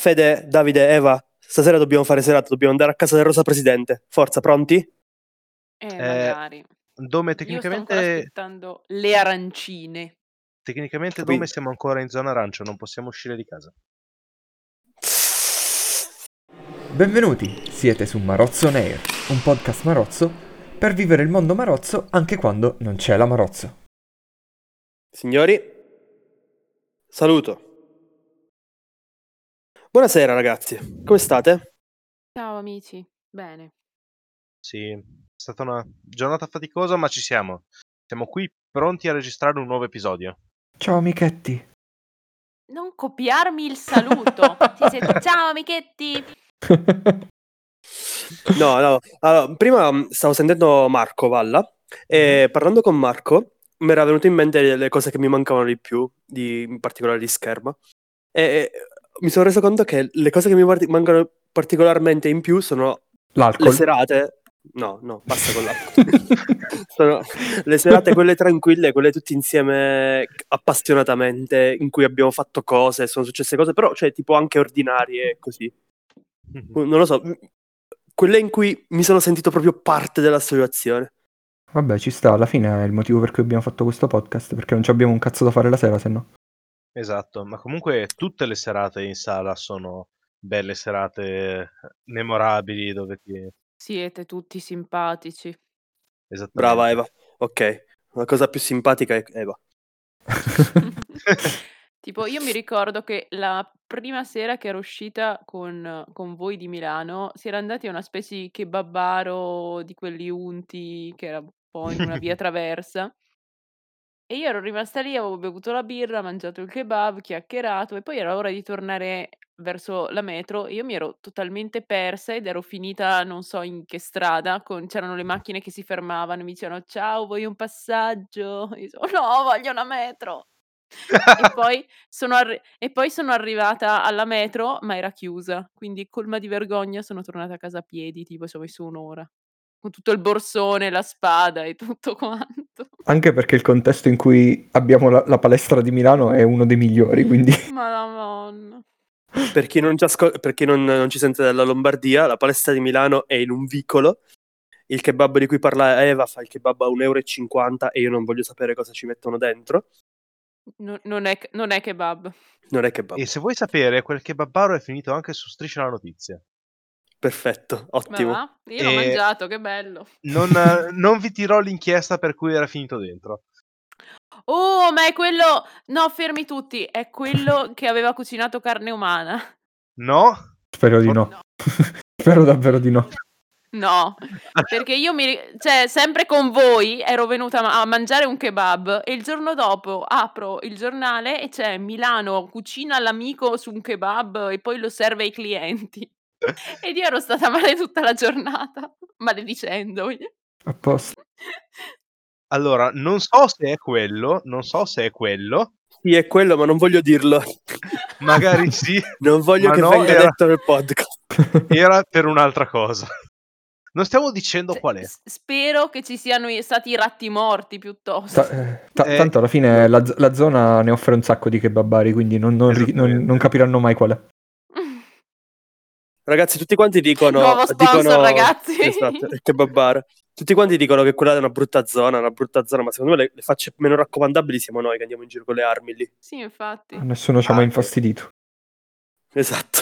Fede, Davide, Eva, stasera dobbiamo fare serata, dobbiamo andare a casa del Rosa Presidente. Forza, pronti? Eh, magari. Dome Io sto tecnicamente, aspettando le arancine. tecnicamente Capito. Dome siamo ancora in zona arancio, non possiamo uscire di casa. Benvenuti, siete su Marozzo on Air, un podcast marozzo per vivere il mondo marozzo anche quando non c'è la marozzo. Signori, saluto. Buonasera ragazzi, come state? Ciao amici. Bene. Sì, è stata una giornata faticosa, ma ci siamo. Siamo qui pronti a registrare un nuovo episodio. Ciao amichetti. Non copiarmi il saluto. Sì, sì, Ciao amichetti. No, no, allora, prima mh, stavo sentendo Marco Valla e parlando con Marco mi era venuto in mente le cose che mi mancavano di più, di, in particolare di scherma, e, e mi sono reso conto che le cose che mi guardi- mancano particolarmente in più sono le L'alcol. serate. No, no, basta con l'alcol. sono le serate quelle tranquille, quelle tutte insieme appassionatamente, in cui abbiamo fatto cose, sono successe cose, però cioè tipo anche ordinarie e così. Non lo so, quelle in cui mi sono sentito proprio parte della situazione. Vabbè, ci sta, alla fine è il motivo per cui abbiamo fatto questo podcast, perché non ci abbiamo un cazzo da fare la sera, se no. Esatto, ma comunque tutte le serate in sala sono belle serate memorabili dove ti... Siete tutti simpatici. Esattamente. Brava Eva. Ok, la cosa più simpatica è Eva. Tipo, io mi ricordo che la prima sera che ero uscita con, con voi di Milano, si era andati a una specie di kebabaro di quelli unti, che era un po' in una via traversa. E io ero rimasta lì, avevo bevuto la birra, mangiato il kebab, chiacchierato, e poi era ora di tornare verso la metro. Io mi ero totalmente persa ed ero finita, non so in che strada, con- c'erano le macchine che si fermavano e mi dicevano ciao, vuoi un passaggio? Io dicevo, no, voglio una metro. E poi, sono arri- e poi sono arrivata alla metro, ma era chiusa. Quindi, colma di vergogna, sono tornata a casa a piedi, tipo ci ho messo un'ora. Con tutto il borsone, la spada e tutto quanto. Anche perché il contesto in cui abbiamo la, la palestra di Milano è uno dei migliori, quindi... Madonna. Per chi non ci, ascol- per chi non- non ci sente dalla Lombardia, la palestra di Milano è in un vicolo. Il kebab di cui parla Eva fa il kebab a 1,50 euro e io non voglio sapere cosa ci mettono dentro. No- non, è, non è kebab. Non è kebab. E se vuoi sapere, quel kebabbaro è finito anche su Striscia la Notizia. Perfetto, Ma ottimo. va? Io l'ho E- mangiato, che bello. Non, non vi dirò l'inchiesta per cui era finito dentro. Oh, ma è quello... No, fermi tutti. È quello che aveva cucinato carne umana. No? Spero di no. No. Spero davvero di no. No, perché io mi... Cioè, sempre con voi ero venuta ma- a mangiare un kebab e il giorno dopo apro il giornale e c'è Milano cucina l'amico su un kebab e poi lo serve ai clienti. Ed io ero stata male tutta la giornata, maledicendomi. A posto. Allora, non so se è quello, non so se è quello, Sì, è quello, ma non voglio dirlo. magari sì, Non voglio che no, venga era- detto nel podcast. era per un'altra cosa. Non stiamo dicendo Cioè, qual è. s- spero che ci siano stati i ratti morti piuttosto. Ta- eh, ta- Eh. tanto alla fine la, z- la zona ne offre un sacco di kebabari, quindi non, non ri- non- non capiranno mai qual è. Ragazzi, tutti quanti dicono... Nuovo sponsor, dicono- ragazzi. Esatto, il kebab bar. Tutti quanti dicono che quella è una brutta zona, una brutta zona, ma secondo me le, le facce meno raccomandabili siamo noi che andiamo in giro con le armi lì. Sì, infatti. Nessuno ci ha mai Ah, infastidito. Esatto.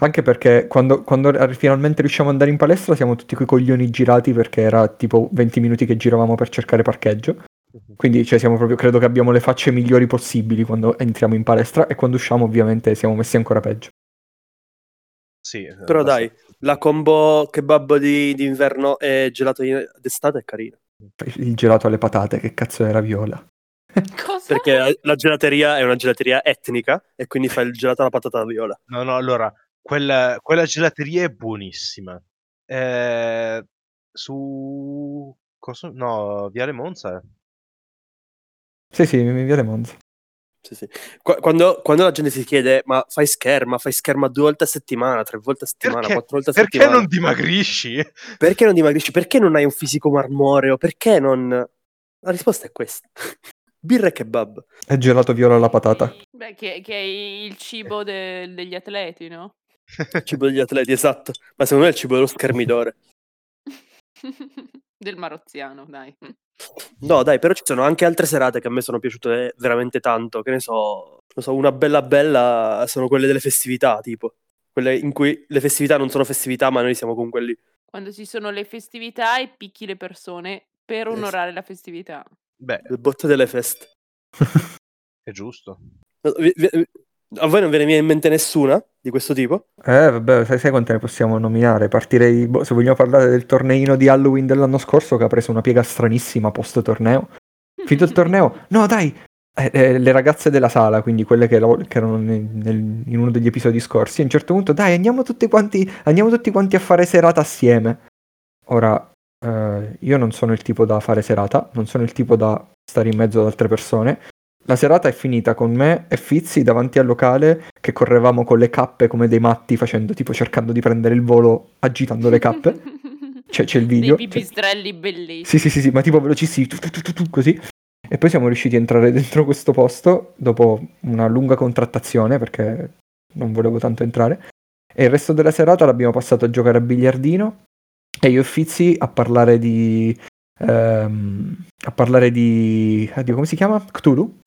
Anche perché quando, quando finalmente riusciamo ad andare in palestra siamo tutti coi coglioni girati perché era tipo 20 minuti che giravamo per cercare parcheggio. Quindi cioè, siamo proprio, credo che abbiamo le facce migliori possibili quando entriamo in palestra e quando usciamo ovviamente siamo messi ancora peggio. Sì, Però dai, la combo kebab di, d'inverno e gelato di- d'estate è carina. Il gelato alle patate, che cazzo era viola. Cosa? Perché la, la gelateria è una gelateria etnica e quindi fa il gelato alla patata viola. No, no, allora, quella, quella gelateria è buonissima. Eh, su... cosa- No, Viale Monza. Sì, sì, mi viene Monza. Sì, sì. Qua- Quando, quando la gente si chiede, ma fai scherma, fai scherma due volte a settimana, tre volte a settimana, Perché, quattro volte a perché settimana. non dimagrisci? Perché non dimagrisci? Perché non hai un fisico marmoreo? Perché non... La risposta è questa. birra e kebab. E gelato viola alla patata. Beh, che, che è il cibo de- degli atleti, no? Il cibo degli atleti, esatto. Ma secondo me è il cibo dello schermidore. Del marozziano, dai. No, dai, però ci sono anche altre serate che a me sono piaciute veramente tanto. Che ne so, non so, una bella bella sono quelle delle festività, tipo. Quelle in cui le festività non sono festività, ma noi siamo comunque lì. Quando ci sono le festività e picchi le persone per onorare la festività. Beh, Le botte delle feste. è giusto. Vi- vi- A voi non ve ne viene in mente nessuna di questo tipo? Eh, vabbè, sai, sai quante ne possiamo nominare? Partirei, boh, se vogliamo parlare del torneino di Halloween dell'anno scorso che ha preso una piega stranissima post torneo. Finito il torneo, no dai, eh, eh, le ragazze della sala, quindi quelle che, lav- che erano nel- nel- in uno degli episodi scorsi, a un certo punto, dai, andiamo tutti quanti, andiamo tutti quanti a fare serata assieme. Ora, eh, io non sono il tipo da fare serata, non sono il tipo da stare in mezzo ad altre persone. La serata è finita con me e Fizzi davanti al locale che correvamo con le cappe come dei matti, facendo tipo cercando di prendere il volo agitando le cappe. C'è, c'è il video. Dei pipistrelli bellissimi. sì, sì, sì, sì, ma tipo velocissimi, tu, tu, tu, tu, tu, così. E poi siamo riusciti a entrare dentro questo posto dopo una lunga contrattazione perché non volevo tanto entrare. E il resto della serata l'abbiamo passato a giocare a biliardino e io e Fizzi a parlare di. Ehm, a parlare di. Oddio, come si chiama? Cthulhu?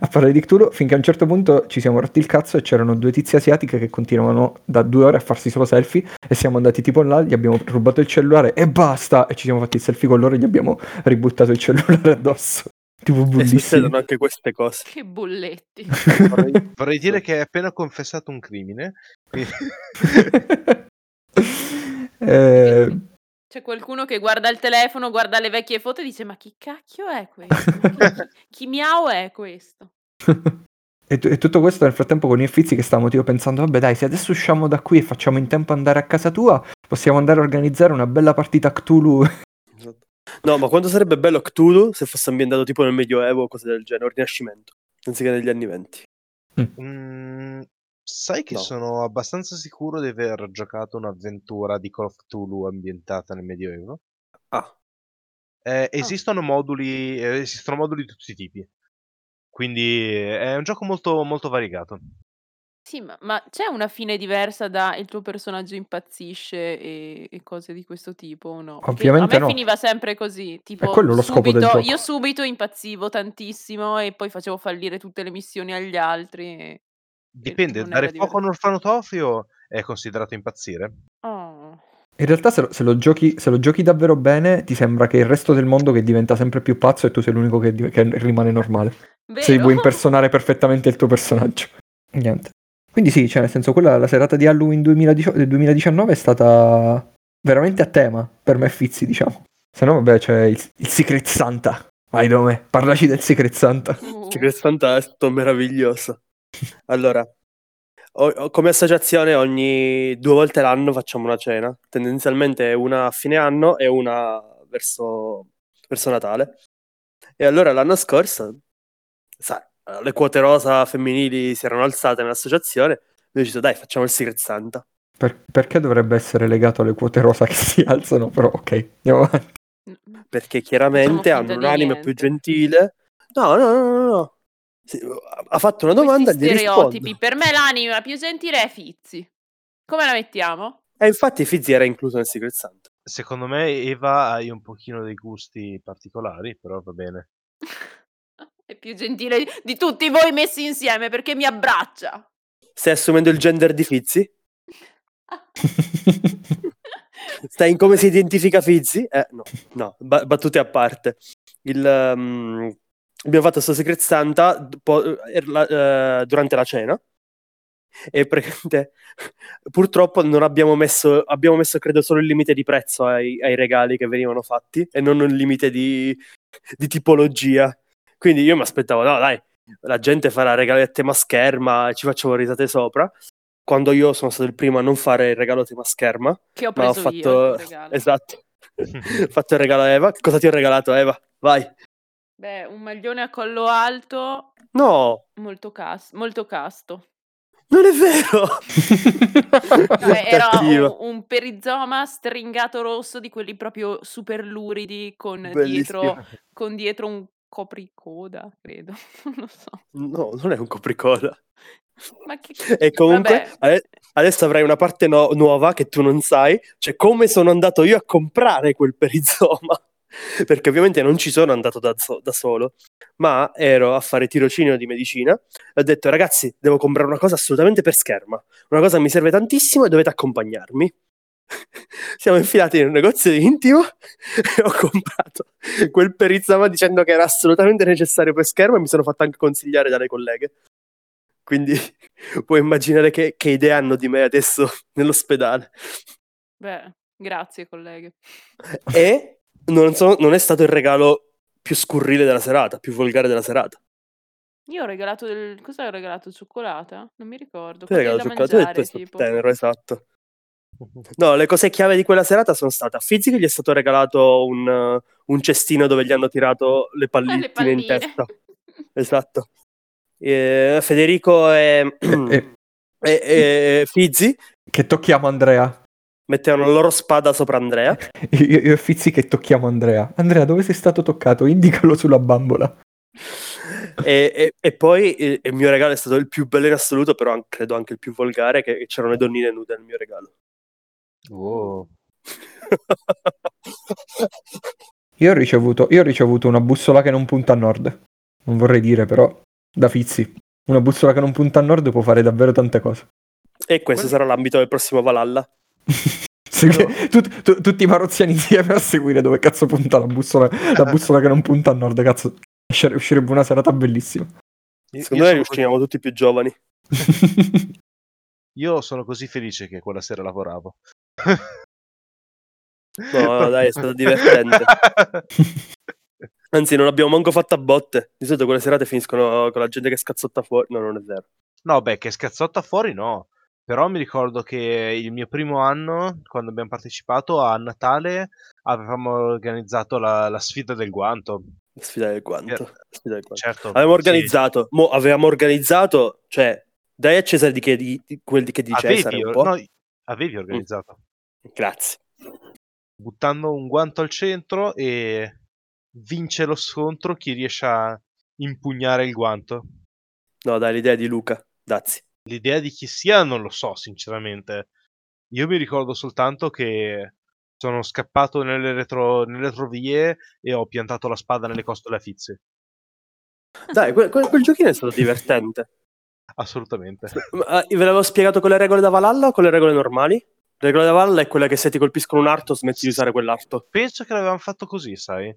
A parlare di Cthulhu finché a un certo punto ci siamo rotti il cazzo e c'erano due tizie asiatiche che continuavano da due ore a farsi solo selfie e siamo andati tipo là, gli abbiamo rubato il cellulare e basta! E ci siamo fatti il selfie con loro e gli abbiamo ributtato il cellulare addosso. Tipo E bellissimo. succedono anche queste cose. Che bulletti. Vorrei- Vorrei dire che hai appena confessato un crimine. quindi- Eh, C'è qualcuno che guarda il telefono, guarda le vecchie foto e dice: Ma chi cacchio è questo? Chi, chi miau è questo? e, tu- e tutto questo nel frattempo con i Fizzi che stavamo tipo pensando, vabbè dai, se adesso usciamo da qui e facciamo in tempo andare a casa tua, possiamo andare a organizzare una bella partita Cthulhu. Esatto. No, ma quanto sarebbe bello Cthulhu se fosse ambientato tipo nel Medioevo o cose del genere, o Rinascimento, anziché negli anni venti. Mm, sai che No. sono abbastanza sicuro di aver giocato un'avventura di Call of Cthulhu ambientata nel Medioevo. Ah, Eh, esistono moduli, eh, esistono moduli di tutti i tipi. Quindi è un gioco molto, molto variegato. Sì, ma, ma c'è una fine diversa da il tuo personaggio impazzisce e, e cose di questo tipo o no? Perché Ovviamente a me no. finiva sempre così, tipo quello lo scopo del subito- gioco. io subito impazzivo tantissimo e poi facevo fallire tutte le missioni agli altri. e- Dipende, dare fuoco a un orfanotrofio è considerato impazzire. Oh. In realtà se lo, se lo giochi, se lo giochi davvero bene ti sembra che il resto del mondo che diventa sempre più pazzo e tu sei l'unico che, che rimane normale. Se Vero? vuoi impersonare perfettamente il tuo personaggio. Niente. Quindi sì, cioè nel senso quella, la serata di Halloween 2018 del 2019 è stata veramente a tema per me Fizzi, diciamo. Se no vabbè c'è il, il Secret Santa. Vai Dome, parlaci del Secret Santa. Uh, Secret Santa è stato meraviglioso. Allora, o- o- come associazione ogni due volte l'anno facciamo una cena, tendenzialmente una a fine anno e una verso, verso Natale. E allora l'anno scorso, sai, le quote rosa femminili si erano alzate nell'associazione, abbiamo deciso dai facciamo il Secret Santa. Per- perché dovrebbe essere legato alle quote rosa che si alzano? Però ok, andiamo avanti. perché chiaramente Facciamo hanno finta un di anime niente. più gentile. No, no, no, no, no. Sì, ha fatto una domanda Questi gli rispondo. stereotipi. Per me l'anima più gentile è Fizzi. Come la mettiamo? E infatti Fizzi era incluso nel Secret Santa. Secondo me Eva hai un pochino dei gusti particolari, però va bene. È più gentile di tutti voi messi insieme perché mi abbraccia. Stai assumendo il gender di Fizzi? Stai in come si identifica Fizzi? Eh, no, no, ba- battute a parte. Il, ehm, abbiamo fatto questo Secret Santa po- er- la- eh, durante la cena e praticamente purtroppo non abbiamo messo, abbiamo messo credo solo il limite di prezzo ai, ai regali che venivano fatti e non un limite di, di tipologia. Quindi io mi aspettavo, no dai, la gente farà regali a tema scherma e ci facciamo risate sopra. Quando io sono stato il primo a non fare il regalo a tema scherma, Che ho ma ho preso io il fatto regalo. esatto. ho fatto il regalo a Eva. Cosa ti ho regalato, Eva? Vai. Beh, un maglione a collo alto No, molto, cas- molto casto. non è vero. Vabbè, era Cattivo. un, un perizoma stringato rosso di quelli proprio super luridi con dietro, con dietro un copricoda, credo, non lo so. No, non è un copricoda. Ma che E comunque vabbè. ade- adesso avrai una parte no- nuova che tu non sai, cioè come sono andato io a comprare quel perizoma. Perché ovviamente non ci sono andato da, so- da solo, ma ero a fare tirocinio di medicina e ho detto ragazzi devo comprare una cosa assolutamente per scherma, una cosa mi serve tantissimo e dovete accompagnarmi. Siamo infilati in un negozio intimo e ho comprato quel perizoma dicendo che era assolutamente necessario per schermo e mi sono fatto anche consigliare dalle colleghe. Quindi puoi immaginare che, che idee hanno di me adesso nell'ospedale. Beh, grazie colleghe. E non, so- non è stato il regalo più scurrile della serata, più volgare della serata. Io ho regalato del... cosa ho regalato? Cioccolata? Non mi ricordo. Tu hai regalato da cioccolato, tu hai mangiare, tipo. tenero, esatto. No, le cose chiave di quella serata sono state a Fizzi che gli è stato regalato un, uh, un cestino dove gli hanno tirato le pallettine le palline. in testa. Esatto. E Federico e, E- e- e Fizzi che tocchiamo Andrea. Mettevano la loro spada sopra Andrea. Io, io e Fizzi che tocchiamo Andrea. Andrea, dove sei stato toccato? Indicalo sulla bambola. E, e- e poi eh, il mio regalo è stato il più bello in assoluto, però an- credo anche il più volgare, che c'erano le donnine nude nel mio regalo. Wow. Io ho ricevuto, io ho ricevuto una bussola che non punta a nord. Non vorrei dire, però, da Fizzi. Una bussola che non punta a nord può fare davvero tante cose. e questo sarà l'ambito del prossimo Valhalla. Tut- tu- tutti i marozziani insieme a seguire dove cazzo punta la bussola, la bussola che non punta a nord, cazzo. Uscire- Uscirebbe una serata bellissima. Io, Secondo io me sono riusciamo tutti più giovani. così, io sono così felice che quella sera lavoravo. No, no, dai, è stato divertente. Anzi, non abbiamo manco fatto a botte. Di solito quelle serate finiscono con la gente che scazzotta fuori. No, non è vero. No, beh, che scazzotta fuori no. Però mi ricordo che il mio primo anno, quando abbiamo partecipato a Natale, avevamo organizzato la, la sfida del guanto. La sfida del guanto. Eh, sfida del guanto. Certo. Avevamo sì. organizzato, mo avevamo organizzato, cioè, dai a Cesare di che di, di- quel di che di Cesare Avevi, un po'. no, avevi organizzato. Grazie. Buttando un guanto al centro e vince lo scontro chi riesce a impugnare il guanto. No, dai, l'idea di Luca. Grazie. L'idea di chi sia non lo so, sinceramente. Io mi ricordo soltanto che sono scappato nelle, retro, nelle retrovie e ho piantato la spada nelle costole a Fizzi. Dai, quel, quel- quel giochino è stato divertente. Assolutamente. Ma, eh, ve l'avevo spiegato con le regole da Valhalla o con le regole normali? La regola da Valhalla è quella che se ti colpiscono un arto smetti di usare quell'arto. Penso che l'avevamo fatto così, sai?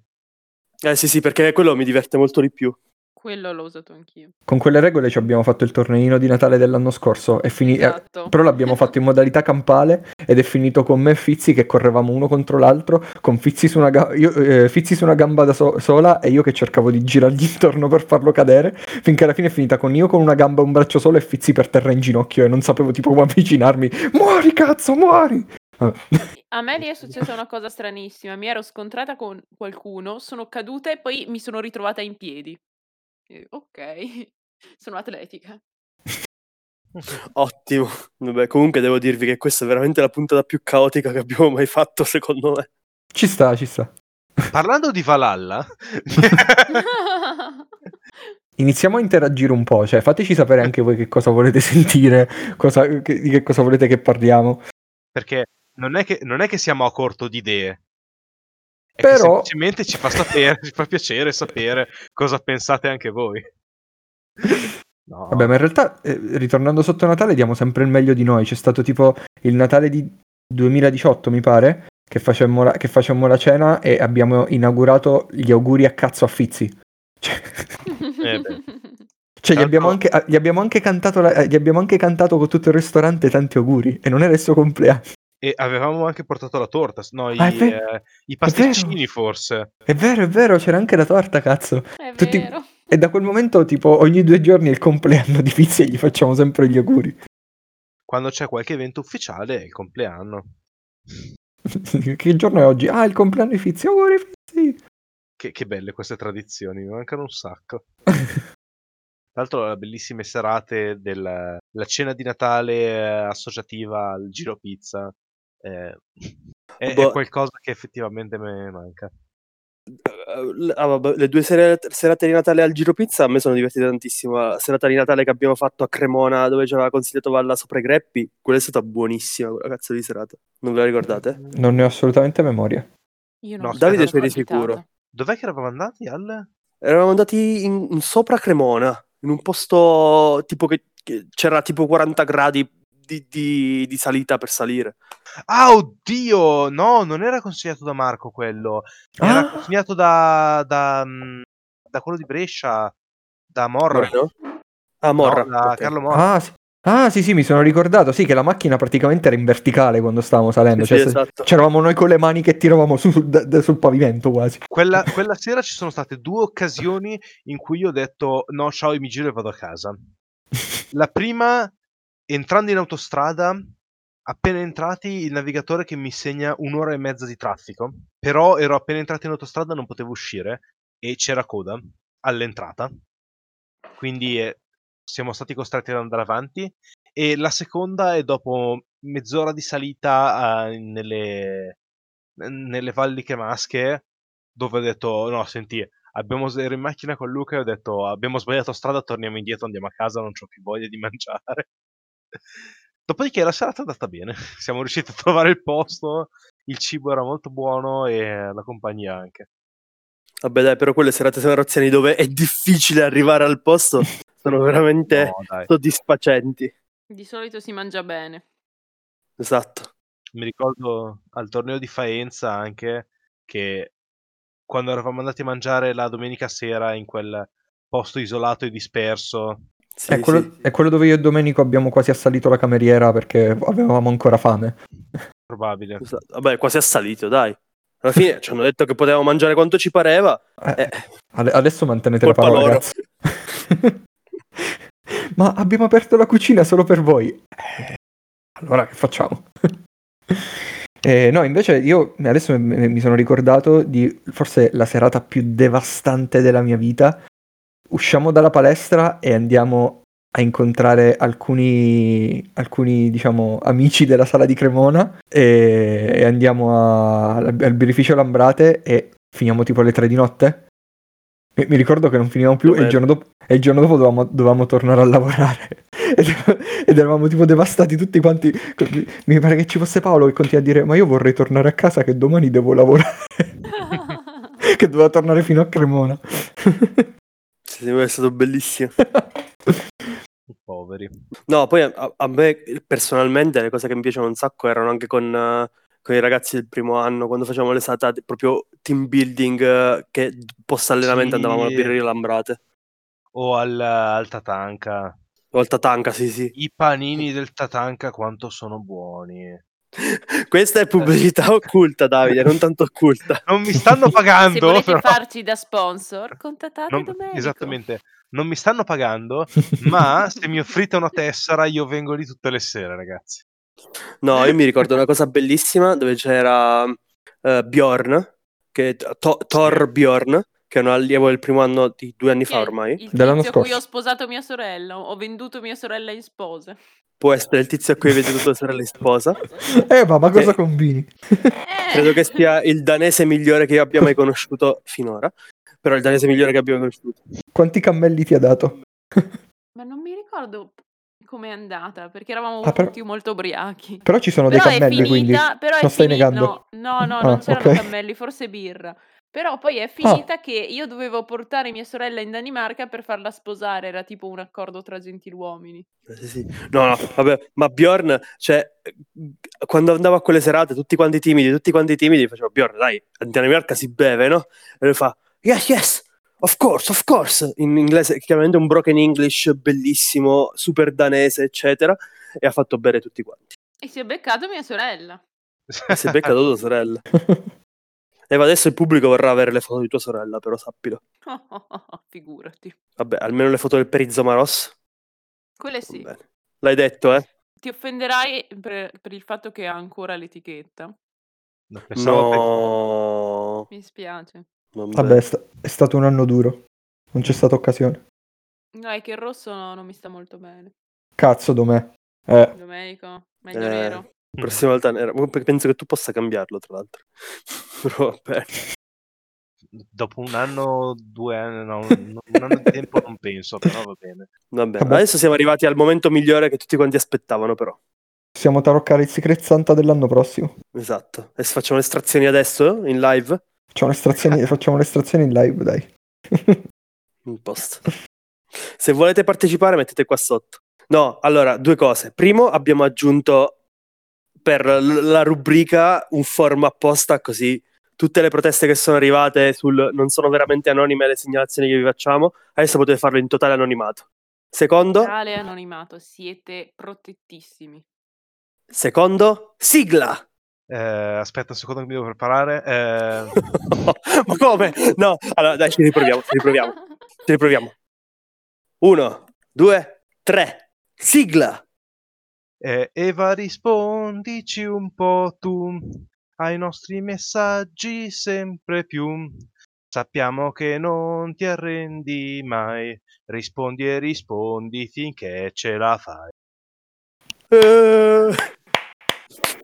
Eh sì, sì, perché quello mi diverte molto di più. Quello l'ho usato anch'io. Con quelle regole ci abbiamo fatto il torneino di Natale dell'anno scorso. È fini- eh, Esatto. però l'abbiamo fatto in modalità campale ed è finito con me e Fizzi che correvamo uno contro l'altro, con Fizzi su una, ga- io- eh, Fizzi su una gamba da so- sola e io che cercavo di girargli intorno per farlo cadere, finché alla fine è finita con io con una gamba e un braccio solo e Fizzi per terra in ginocchio e non sapevo tipo come avvicinarmi. Muori cazzo, muori! A me lì è successa una cosa stranissima. Mi ero scontrata con qualcuno, sono caduta e poi mi sono ritrovata in piedi. E, ok, sono atletica. Ottimo. Vabbè, comunque devo dirvi che questa è veramente la puntata più caotica che abbiamo mai fatto, secondo me. Ci sta, ci sta. Parlando di Valhalla, Iniziamo a interagire un po', cioè fateci sapere anche voi che cosa volete sentire, cosa- che- di che cosa volete che parliamo. perché non è che, non è che siamo a corto di idee. Però- che semplicemente ci fa sapere, ci fa piacere sapere cosa pensate anche voi. No. Vabbè, ma in realtà, eh, ritornando sotto Natale, diamo sempre il meglio di noi. C'è stato tipo il Natale di 2018, mi pare, che facemmo la, che facemmo la cena e abbiamo inaugurato gli auguri a cazzo a Fizzi. Cioè, Eh beh. cioè, gli, abbiamo anche, ah, gli abbiamo anche cantato la- eh, gli abbiamo anche cantato con tutto il ristorante tanti auguri e non era il suo compleanno. E avevamo anche portato la torta, no, i, Ah, eh, i pasticcini forse. È vero, è vero, c'era anche la torta, cazzo. È Tutti- vero. E da quel momento, tipo, ogni due giorni è il compleanno di Fizzi e gli facciamo sempre gli auguri. Quando c'è qualche evento ufficiale è il compleanno. che giorno è oggi? Ah, il compleanno di Fizzi, auguri Fizzi. Che, che belle queste tradizioni, mi mancano un sacco. Tra l'altro, le bellissime serate della la cena di Natale eh, associativa al giro pizza. Eh, è, è Boh. qualcosa che effettivamente me manca. eh, ah, vabbè, le due serate di Natale al Giro Pizza a me sono divertite tantissimo. La serata di Natale che abbiamo fatto a Cremona dove ci aveva consigliato Valla sopra i Greppi, quella è stata buonissima, quella cazzo di serata. Non ve la ricordate? Non ne ho assolutamente memoria. Io No, non Davide sono c'eri capitata. sicuro. Dov'è che eravamo andati? Al... Eravamo andati in, in sopra Cremona, in un posto tipo che, che c'era tipo 40 gradi di, di- di salita per salire. Ah, oddio! No, non era consigliato da Marco quello. Era Ah! consigliato da, da, mm, da quello di Brescia, da Morra. Moreno? Ah, Morra. No, da ok. Carlo Morra. Ah sì. ah, sì, sì, mi sono ricordato. Sì, che la macchina praticamente era in verticale quando stavamo salendo. Sì, cioè, sì, esatto. C'eravamo noi con le mani che tiravamo su, sul, sul pavimento quasi. Quella, quella sera ci sono state due occasioni in cui io ho detto no, ciao, mi giro e vado a casa. La prima, entrando in autostrada, appena entrati, il navigatore che mi segna un'ora e mezza di traffico, però ero appena entrato in autostrada, non potevo uscire e c'era coda all'entrata. Quindi eh, siamo stati costretti ad andare avanti. E la seconda è dopo mezz'ora di salita eh, nelle, nelle valli cremasche, dove ho detto: No, senti, abbiamo, ero in macchina con Luca e ho detto: Abbiamo sbagliato strada, torniamo indietro, andiamo a casa, non ho più voglia di mangiare. Dopodiché la serata è andata bene, siamo riusciti a trovare il posto, il cibo era molto buono e la compagnia anche. Vabbè, dai, però quelle serate seraziani dove è difficile arrivare al posto sono veramente No, soddisfacenti. Di solito si mangia bene. Esatto. Mi ricordo al torneo di Faenza anche che quando eravamo andati a mangiare la domenica sera in quel posto isolato e disperso, Sì, è, quello, sì. è quello dove io e Domenico abbiamo quasi assalito la cameriera perché avevamo ancora fame. probabile. Vabbè, quasi assalito, dai. Alla fine ci hanno detto che potevamo mangiare quanto ci pareva. Eh, Eh, ade- adesso mantenete la colpa parola, loro. ragazzi. Ma abbiamo aperto la cucina solo per voi. Eh, allora che facciamo? Eh, no, invece io adesso mi sono ricordato di forse la serata più devastante della mia vita. Usciamo dalla palestra e andiamo a incontrare alcuni, alcuni diciamo, amici della sala di Cremona e, e andiamo a- al, birrificio Lambrate e finiamo tipo alle tre di notte. Mi, mi ricordo che non finivamo più e il giorno dopo, e il giorno dopo dovevamo, dovevamo tornare a lavorare. Ed, ed eravamo tipo devastati tutti quanti. Mi pare che ci fosse Paolo che continua a dire: Ma io vorrei tornare a casa che domani devo lavorare. che doveva tornare fino a Cremona. È stato bellissimo. Poveri. No, poi a, a me personalmente le cose che mi piacevano un sacco erano anche con, eh, con i ragazzi del primo anno, quando facevamo le satate, proprio team building, eh, che post allenamento Sì. andavamo a birrerie lambrate. O al, al Tatanka. O al Tatanka, sì, sì. I panini del Tatanka quanto sono buoni. Questa è pubblicità occulta, Davide, non tanto occulta. Non mi stanno Se pagando, volete però. farci da sponsor, contattate Non- Domenico. esattamente, non mi stanno pagando, ma se mi offrite una tessera io vengo lì tutte le sere, ragazzi. No, io mi ricordo una cosa bellissima dove c'era eh, Bjorn, che, To- Thor Bjorn, che è un allievo del primo anno di due anni Chi fa ormai. Il Dell'anno a cui scorso. ho sposato mia sorella, ho venduto mia sorella in spose. Può essere il tizio a cui avete dovuto essere la sposa. Eh, ma, ma cosa Eh. combini? Eh, Credo che sia il danese migliore che io abbia mai conosciuto finora. Però il danese migliore che abbiamo conosciuto. Quanti cammelli ti ha dato? Ma non mi ricordo com'è andata, perché eravamo Ah, però- tutti molto ubriachi. Però ci sono Però dei è cammelli, quindi finita, però è non stai finita, negando. no, no, no, Ah, non c'erano ok. cammelli, forse birra. Però poi è finita che io dovevo portare mia sorella in Danimarca per farla sposare, era tipo un accordo tra gentiluomini. Eh, sì, sì. No, no, vabbè, ma Bjorn, cioè, eh, quando andavo a quelle serate, tutti quanti timidi, tutti quanti timidi, facevo Bjorn, dai, a Danimarca si beve, no? E lui fa, yes, yes, of course, of course, in inglese, chiaramente un broken English bellissimo, super danese, eccetera, e ha fatto bere tutti quanti. E si è beccato mia sorella. E si è beccato tua sorella. Eva, adesso il pubblico vorrà avere le foto di tua sorella, però sappilo. Figurati. Vabbè, almeno le foto del Perizoma Ross. Quelle sì. Bene. L'hai detto, eh? Ti offenderai per, per il fatto che ha ancora l'etichetta. No, No. Mi spiace. Vabbè. Vabbè, è, sta- è stato un anno duro. Non c'è stata occasione. No, è che il rosso no- non mi sta molto bene. Cazzo, domè. Eh, Domenico, meglio Eh, nero. La prossima volta nero. Penso che tu possa cambiarlo, tra l'altro. Però vabbè. dopo un anno, due anni, no, un anno di tempo non penso, però va bene. Va bene. Vabbè. Adesso siamo arrivati al momento migliore che tutti quanti aspettavano, però. Possiamo taroccare il Secret Santa dell'anno prossimo. Esatto. Adesso facciamo le estrazioni adesso, in live. Facciamo le estrazioni, facciamo le estrazioni in live, dai. In post. Se volete partecipare, mettete qua sotto. No, allora, due cose. Primo, abbiamo aggiunto per la rubrica un forum apposta, così tutte le proteste che sono arrivate sul non sono veramente anonime le segnalazioni che vi facciamo, adesso potete farlo in totale anonimato. Secondo, Totale anonimato, siete protettissimi. secondo, sigla. Eh, aspetta un secondo che mi devo preparare. Eh, Ma come? No, allora dai, ci riproviamo, ci riproviamo, ci riproviamo. Uno, due, tre, sigla. Eh, Eva, rispondici un po' tu ai nostri messaggi sempre più. Sappiamo che non ti arrendi mai. Rispondi e rispondi finché ce la fai. Eh.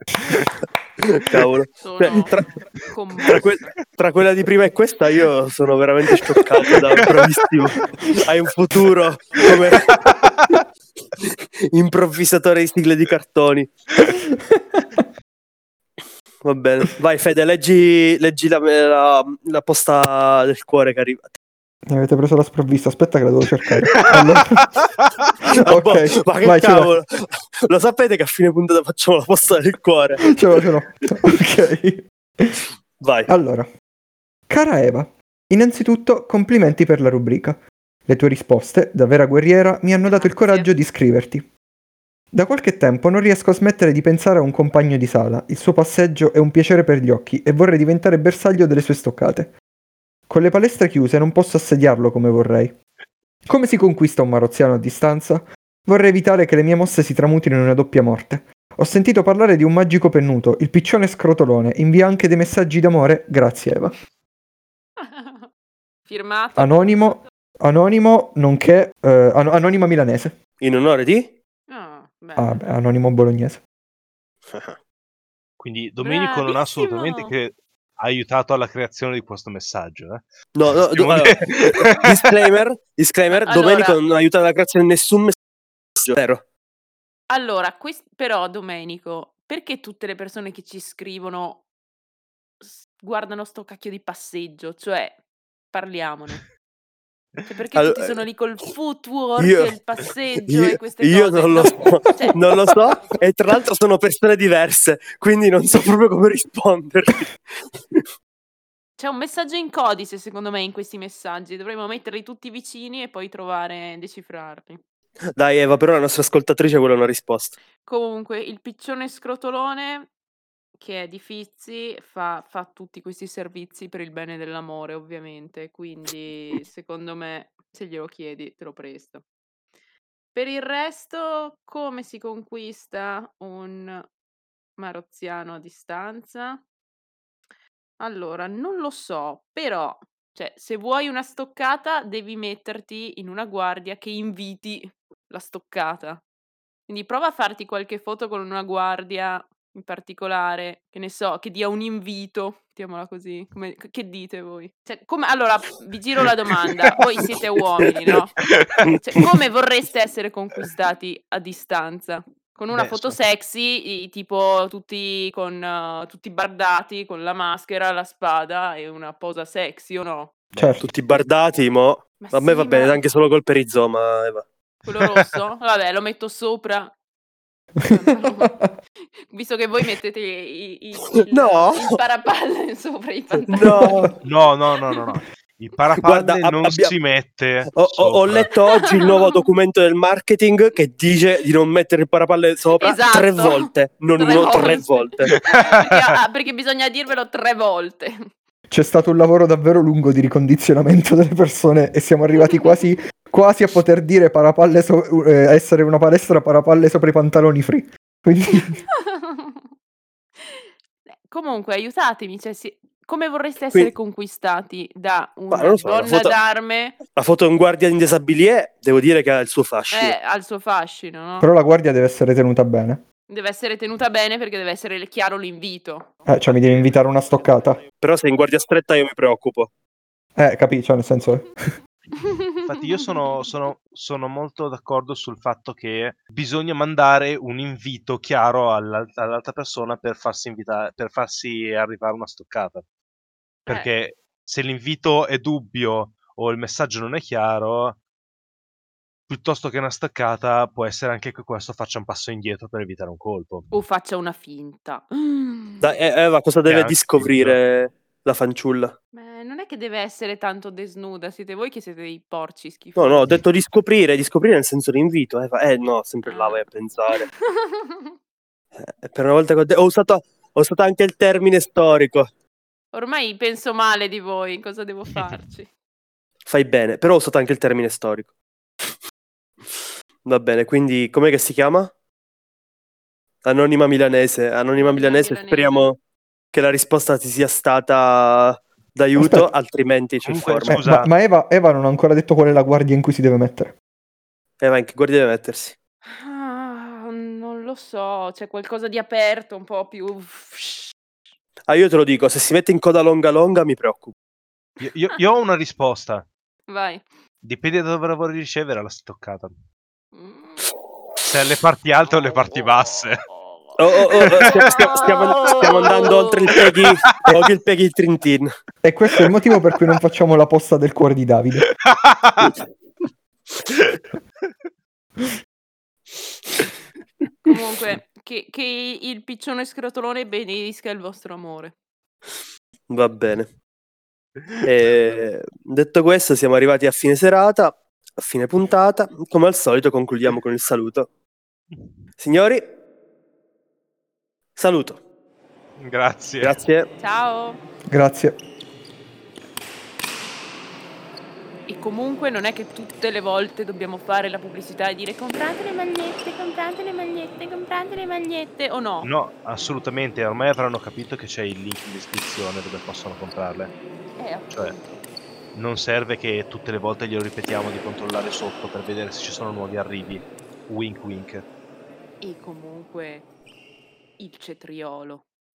Cavolo. Sono Cioè, tra, tra que- tra quella di prima e questa io sono veramente scioccato da bravissimo. Hai un futuro come improvvisatore di sigle di cartoni. Va bene, vai Fede, leggi, leggi la, la- la posta del cuore che arriva. Mi avete preso la sprovvista, aspetta che la devo cercare. Allora, Ah, boh, ok, ma che vai, cavolo, lo sapete che a fine puntata facciamo la posta del cuore? Ce l'ho, ce l'ho. Ok. Vai. Allora, cara Eva, innanzitutto complimenti per la rubrica. Le tue risposte, da vera guerriera, mi hanno dato il coraggio di scriverti. Da qualche tempo non riesco a smettere di pensare a un compagno di sala. Il suo passeggio è un piacere per gli occhi e vorrei diventare bersaglio delle sue stoccate. Con le palestre chiuse non posso assediarlo come vorrei. Come si conquista un marozziano a distanza? Vorrei evitare che le mie mosse si tramutino in una doppia morte. Ho sentito parlare di un magico pennuto, il piccione scrotolone. Invia anche dei messaggi d'amore. Grazie, Eva. Firmato. Anonimo, anonimo, nonché eh, an- anonima milanese. In onore di? Beh. Ah, beh, anonimo bolognese. Quindi Domenico non ha assolutamente Bravissimo. che aiutato alla creazione di questo messaggio. Eh? No, no, Stiamo allora, disclaimer, disclaimer, Allora- Domenico non ha aiutato la creazione di nessun messaggio. Zero. Allora, quest- però Domenico, perché tutte le persone che ci scrivono guardano sto cacchio di passeggio? Cioè, parliamone. Cioè, perché Allora, tutti sono lì col footwork, io- il passeggio io- e queste io cose? non lo so, cioè- non lo so, e tra l'altro sono persone diverse, quindi non so proprio come risponderti. C'è un messaggio in codice, secondo me, in questi messaggi. Dovremmo metterli tutti vicini e poi trovare, decifrarli. Dai Eva, però la nostra ascoltatrice vuole una risposta. Comunque, il piccione scrotolone, che è di Fizzi, fa, fa tutti questi servizi per il bene dell'amore, ovviamente. Quindi, secondo me, se glielo chiedi, te lo presto. Per il resto, come si conquista un marozziano a distanza? Allora, non lo so, però, cioè, se vuoi una stoccata, devi metterti in una guardia che inviti la stoccata. Quindi prova a farti qualche foto con una guardia in particolare, che ne so, che dia un invito, mettiamola così. Come- che dite voi? Cioè, come, allora, vi giro la domanda. Voi siete uomini, no? Cioè, come vorreste essere conquistati a distanza? Con una Beh, foto so- sexy, i- tipo tutti con eh, tutti bardati, con la maschera, la spada e una posa sexy, o no? Certo. Tutti bardati, mo. Ma A me sì, va bene, ma- anche solo col perizoma, Eva. Quello rosso? Vabbè, lo metto sopra. Visto che voi mettete i- i- il, No. il parapalle sopra i pantaloni. No. No, no, no, no. Il parapalle Guarda, non abbia- si mette. Ho, ho- ho letto oggi il nuovo documento del marketing che dice di non mettere il parapalle sopra Esatto. tre volte, non Tre uno, tre volte. volte. perché, ah, perché bisogna dirvelo tre volte. C'è stato un lavoro davvero lungo di ricondizionamento delle persone e siamo arrivati quasi, quasi a poter dire parapalle so- eh, essere una palestra parapalle sopra i pantaloni free. Quindi Comunque, aiutatemi, cioè, si- come vorreste essere Quindi- conquistati da una so, la donna foto- d'arme La foto di un guardia in disabilie devo dire che ha il suo fascino. eh, al suo fascino, no? però la guardia deve essere tenuta bene. Deve essere tenuta bene perché deve essere chiaro l'invito. Eh, cioè mi devi invitare una stoccata. Però se in guardia stretta io mi preoccupo. Eh, capi, cioè nel senso... Infatti io sono, sono- sono molto d'accordo sul fatto che bisogna mandare un invito chiaro all'al- all'altra persona per farsi, invita- per farsi arrivare una stoccata. Perché se l'invito è dubbio o il messaggio non è chiaro, piuttosto che una stoccata, può essere anche che questo faccia un passo indietro per evitare un colpo. O faccia una finta. Dai, eh, Eva, cosa deve Chiaro, discoprire la fanciulla? Beh, non è che deve essere tanto desnuda, siete voi che siete dei porci schifosi. No, no, ho detto di scoprire, di scoprire nel senso di invito. Eva. Eh, no, sempre là vai a pensare. Eh, per una volta che ho, de- ho usato, ho usato anche il termine storico. Ormai penso male di voi, cosa devo farci? Fai bene, però ho usato anche il termine storico. Va bene, quindi com'è che si chiama? Anonima milanese. Anonima Anonima milanese, milanese. speriamo che la risposta ti sia stata d'aiuto, Aspetta. altrimenti ci informa. Eh, Scusa. ma, ma Eva, Eva non ha ancora detto qual è la guardia in cui si deve mettere. Eva, in che guardia deve mettersi? Ah, non lo so, c'è qualcosa di aperto, un po' più... Ah, io te lo dico, se si mette in coda longa longa mi preoccupo. Io, io- io ho una risposta. Vai. Dipende da dove la vuoi ricevere la stoccata. Se alle parti alte o alle parti basse. Oh, oh, oh, oh, stiamo, stiamo- stiamo- stiamo andando oltre il Peggy, oltre il Peggy Trintin. E questo è il motivo per cui non facciamo la posta del cuore di Davide. Comunque, che, che il piccione scrotolone benedisca il vostro amore. Va bene. E, detto questo, siamo arrivati a fine serata, a fine puntata. Come al solito, concludiamo con il saluto. Signori, saluto. Grazie. Grazie. Ciao! Grazie. E comunque non è che tutte le volte dobbiamo fare la pubblicità e dire comprate le magliette, comprate le magliette, comprate le magliette, o no? No, assolutamente. Ormai avranno capito che c'è il link in descrizione dove possono comprarle. Eh, appunto. Cioè, Non serve che tutte le volte glielo ripetiamo di controllare sotto per vedere se ci sono nuovi arrivi. Wink wink. E comunque il cetriolo.